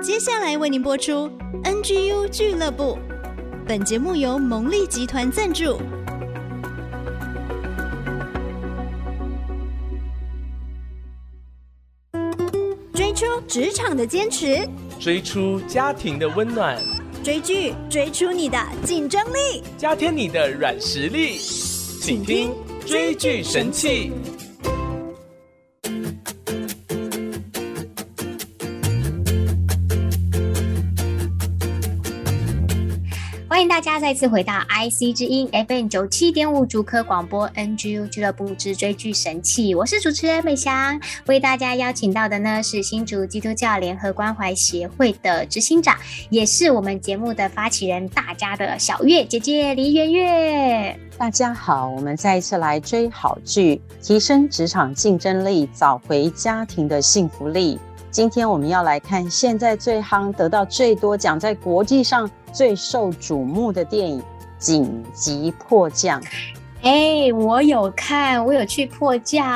接下来为您播出 NGU 俱乐部。本节目由蒙利集团赞助。追出职场的坚持，追出家庭的温暖，追剧追出你的竞争力，加添你的软实力。请听追剧神器。家再次回到 IC 之音 FM 九七点五竹科广播 NGU 俱乐部之追剧神器，我是主持人美香。为大家邀请到的呢是新竹基督教联合关怀协会的执行长，也是我们节目的发起人，大家的小月姐姐李媛媛。大家好，我们再一次来追好剧，提升职场竞争力，找回家庭的幸福力。今天我们要来看现在最夯、得到最多奖，在国际上。最受瞩目的电影《紧急迫降》，哎，我有看，我有去迫降。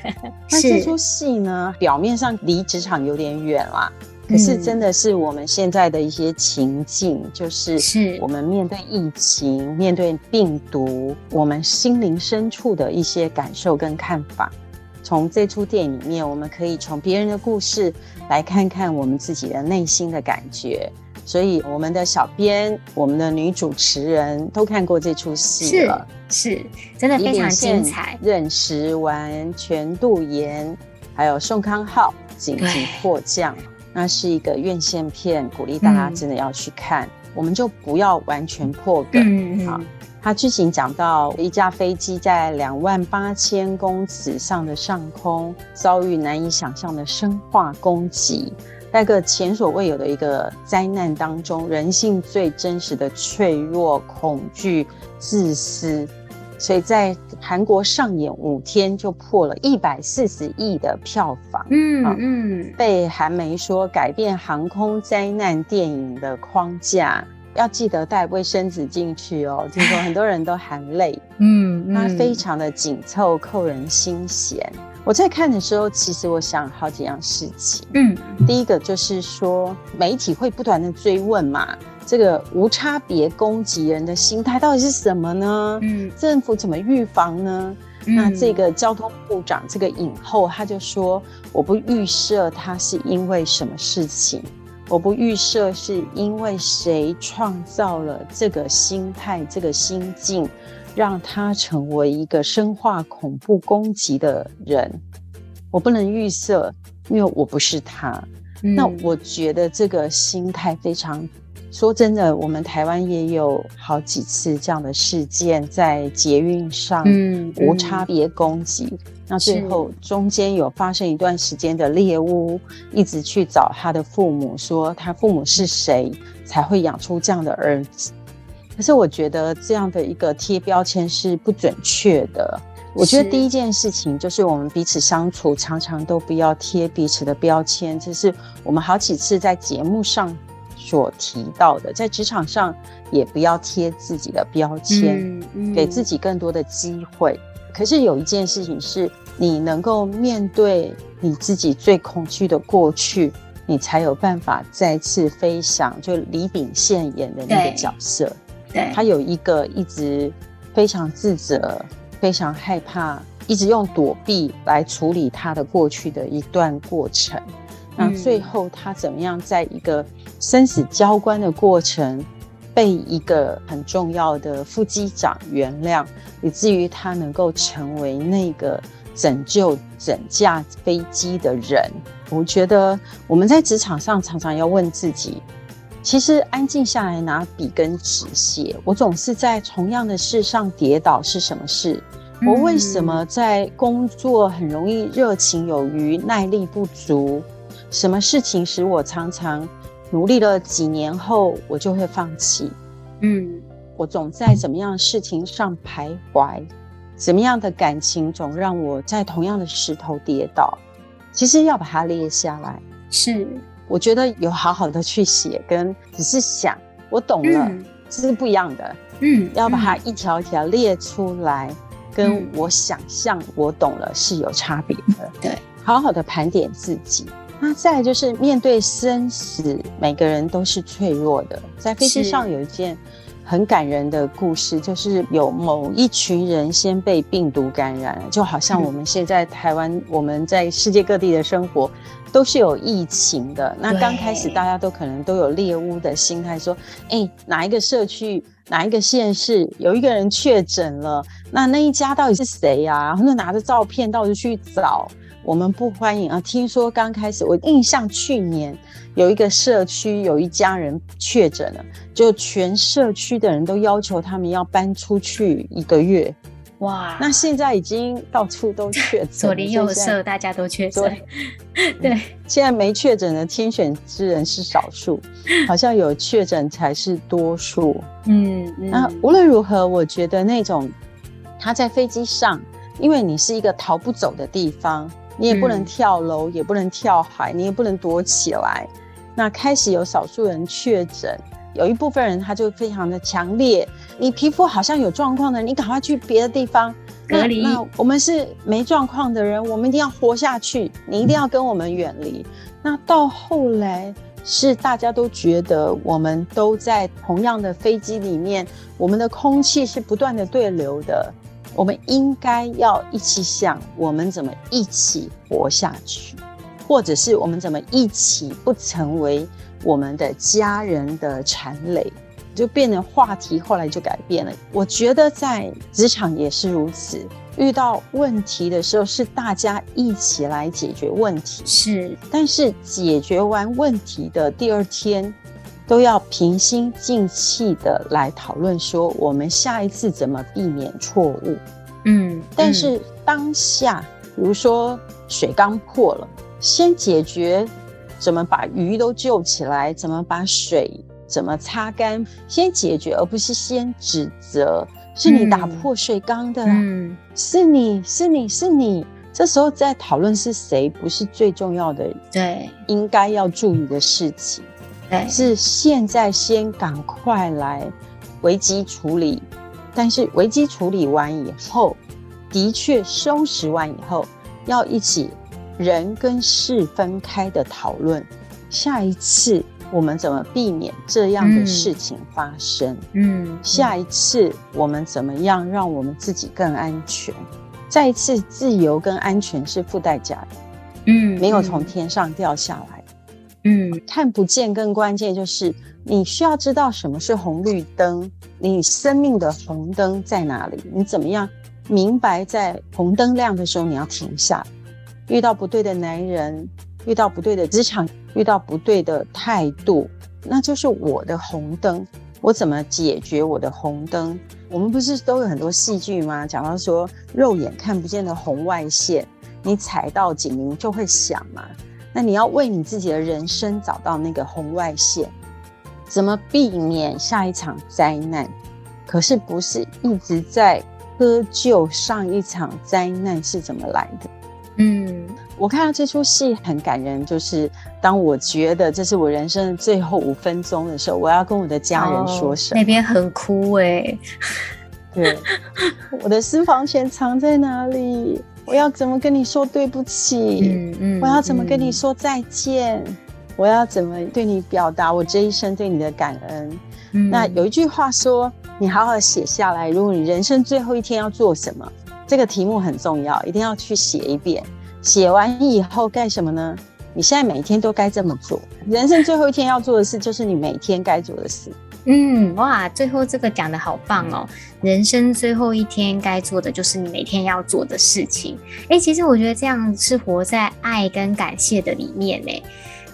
那这出戏呢，表面上离职场有点远啦，可是真的是我们现在的一些情境，嗯、就是是我们面对疫情、面对病毒，我们心灵深处的一些感受跟看法。从这出电影里面，我们可以从别人的故事来看看我们自己的内心的感觉。所以，我们的小编、我们的女主持人都看过这出戏了，是，是真的非常精彩。任时完、全度妍，还有宋康昊，紧急迫降，那是一个院线片，鼓励大家真的要去看。嗯、我们就不要完全破梗，嗯、好。它剧情讲到一架飞机在两万八千公尺上的上空遭遇难以想象的生化攻击。在个前所未有的一个灾难当中，人性最真实的脆弱、恐惧、自私，所以在韩国上演五天就破了一百四十亿的票房。嗯嗯，被韩媒说改变航空灾难电影的框架，要记得带卫生纸进去哦。听说很多人都含泪。嗯，它非常的紧凑，扣人心弦。我在看的时候，其实我想好几样事情。嗯，第一个就是说，媒体会不断的追问嘛，这个无差别攻击人的心态到底是什么呢？嗯，政府怎么预防呢？嗯，那这个交通部长这个影后，他就说，我不预设他是因为什么事情，我不预设是因为谁创造了这个心态、这个心境。让他成为一个生化恐怖攻击的人，我不能预设，因为我不是他。嗯、那我觉得这个心态非常，说真的，我们台湾也有好几次这样的事件，在捷运上无差别攻击，那最后中间有发生一段时间的猎巫，一直去找他的父母，说他父母是谁才会养出这样的儿子。可是我觉得这样的一个贴标签是不准确的。我觉得第一件事情就是我们彼此相处，常常都不要贴彼此的标签。这是我们好几次在节目上所提到的，在职场上也不要贴自己的标签，给自己更多的机会。可是有一件事情是，你能够面对你自己最恐惧的过去，你才有办法再次飞翔，就李秉宪演的那个角色。他有一个一直非常自责、非常害怕，一直用躲避来处理他的过去的一段过程。那最后他怎么样，在一个生死交关的过程，被一个很重要的副机长原谅，以至于他能够成为那个拯救整架飞机的人。我觉得我们在职场上常常要问自己。其实安静下来拿笔跟纸写，我总是在同样的事上跌倒，是什么事？我为什么在工作很容易热情有余，耐力不足？什么事情使我常常努力了几年后，我就会放弃？嗯，我总在怎么样的事情上徘徊？怎么样的感情总让我在同样的石头跌倒？其实要把它列下来，是。我觉得有好好的去写，跟只是想我懂了，嗯、这是不一样的。嗯，要把它一条一条列出来，嗯、跟我想象我懂了是有差别的。对，好好的盘点自己。那再就是面对生死，每个人都是脆弱的。在飞机上有一件很感人的故事，就是有某一群人先被病毒感染了，就好像我们现在台湾，我们在世界各地的生活都是有疫情的。那刚开始大家都可能都有猎巫的心态，说：“哎，哪一个社区、哪一个县市有一个人确诊了？那那一家到底是谁呀？”然后就拿着照片到处去找。我们不欢迎啊！听说刚开始，我印象去年有一个社区有一家人确诊了，就全社区的人都要求他们要搬出去一个月。哇！那现在已经到处都确诊，左邻右舍大家都确诊。对，现在没确诊的天选之人是少数，好像有确诊才是多数。嗯，嗯，那无论如何，我觉得那种他在飞机上，因为你是一个逃不走的地方。你也不能跳楼，嗯，也不能跳海，你也不能躲起来。那开始有少数人确诊，有一部分人他就非常的强烈。你皮肤好像有状况的，你赶快去别的地方隔离。那我们是没状况的人，我们一定要活下去。你一定要跟我们远离。嗯。那到后来是大家都觉得我们都在同样的飞机里面，我们的空气是不断的对流的。我们应该要一起想，我们怎么一起活下去，或者是我们怎么一起不成为我们的家人的缠累，就变成话题。后来就改变了。我觉得在职场也是如此，遇到问题的时候是大家一起来解决问题，是。但是解决完问题的第二天，都要平心静气的来讨论，说我们下一次怎么避免错误。嗯，但是当下，比如说水缸破了，先解决怎么把鱼都救起来，怎么把水怎么擦干，先解决，而不是先指责是你打破水缸的，嗯，是你是你是你。这时候在讨论是谁，不是最重要的，对，应该要注意的事情。是现在先赶快来危机处理，但是危机处理完以后，的确收拾完以后，要一起人跟事分开的讨论，下一次我们怎么避免这样的事情发生？嗯，嗯，下一次我们怎么样让我们自己更安全？再一次，自由跟安全是附带价的，嗯，没有从天上掉下来。嗯，看不见更关键就是你需要知道什么是红绿灯，你生命的红灯在哪里？你怎么样明白在红灯亮的时候你要停下？遇到不对的男人，遇到不对的职场，遇到不对的态度，那就是我的红灯。我怎么解决我的红灯？我们不是都有很多戏剧吗？讲到说肉眼看不见的红外线，你踩到警铃就会响嘛。那你要为你自己的人生找到那个红外线，怎么避免下一场灾难？可是不是一直在窠臼上一场灾难是怎么来的？嗯，我看到这出戏很感人，就是当我觉得这是我人生的最后五分钟的时候，我要跟我的家人说什么？哦，那边很哭哎，对，我的私房钱藏在哪里？我要怎么跟你说对不起？嗯嗯，我要怎么跟你说再见？嗯，我要怎么对你表达我这一生对你的感恩？嗯，那有一句话说，你好好写下来。如果你人生最后一天要做什么，这个题目很重要，一定要去写一遍。写完以后干什么呢？你现在每天都该这么做。人生最后一天要做的事，就是你每天该做的事。嗯，哇，最后这个讲的好棒哦！人生最后一天该做的就是你每天要做的事情。诶，其实我觉得这样是活在爱跟感谢的里面呢。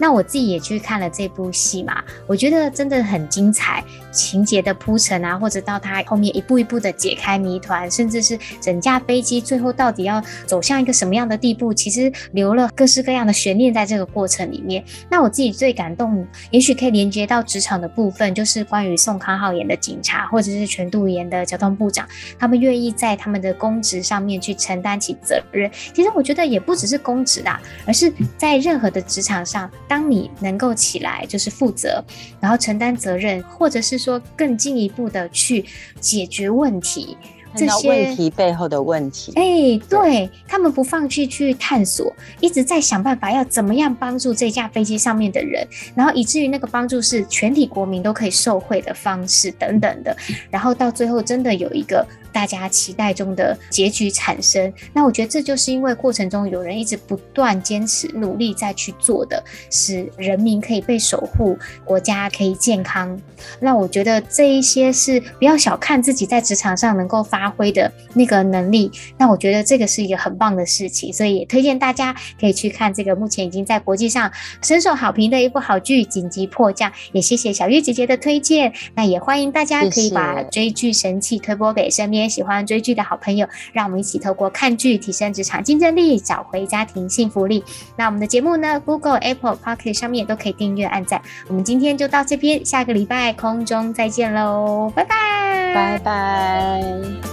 那我自己也去看了这部戏嘛，我觉得真的很精彩，情节的铺陈啊，或者到他后面一步一步的解开谜团，甚至是整架飞机最后到底要走向一个什么样的地步，其实留了各式各样的悬念在这个过程里面。那我自己最感动，也许可以连接到职场的部分，就是关于宋康昊演的警察，或者是全度妍的交通部长，他们愿意在他们的公职上面去承担起责任。其实我觉得也不只是公职啦，而是在任何的职场上。当你能够起来，就是负责，然后承担责任，或者是说更进一步的去解决问题，这些问题背后的问题。哎、欸，对，他们不放弃去探索，一直在想办法要怎么样帮助这架飞机上面的人，然后以至于那个帮助是全体国民都可以受惠的方式等等的，然后到最后真的有一个。大家期待中的结局产生，那我觉得这就是因为过程中有人一直不断坚持努力再去做的，使人民可以被守护，国家可以健康。那我觉得这一些是不要小看自己在职场上能够发挥的那个能力。那我觉得这个是一个很棒的事情，所以也推荐大家可以去看这个目前已经在国际上深受好评的一部好剧《紧急迫降》。也谢谢小月姐姐的推荐，那也欢迎大家可以把追剧神器推播给身边。也喜欢追剧的好朋友，让我们一起透过看剧提升职场竞争力，找回家庭幸福力。那我们的节目呢，Google、Apple、Pocket 上面都可以订阅、按赞。我们今天就到这边，下个礼拜空中再见喽，拜拜，拜拜。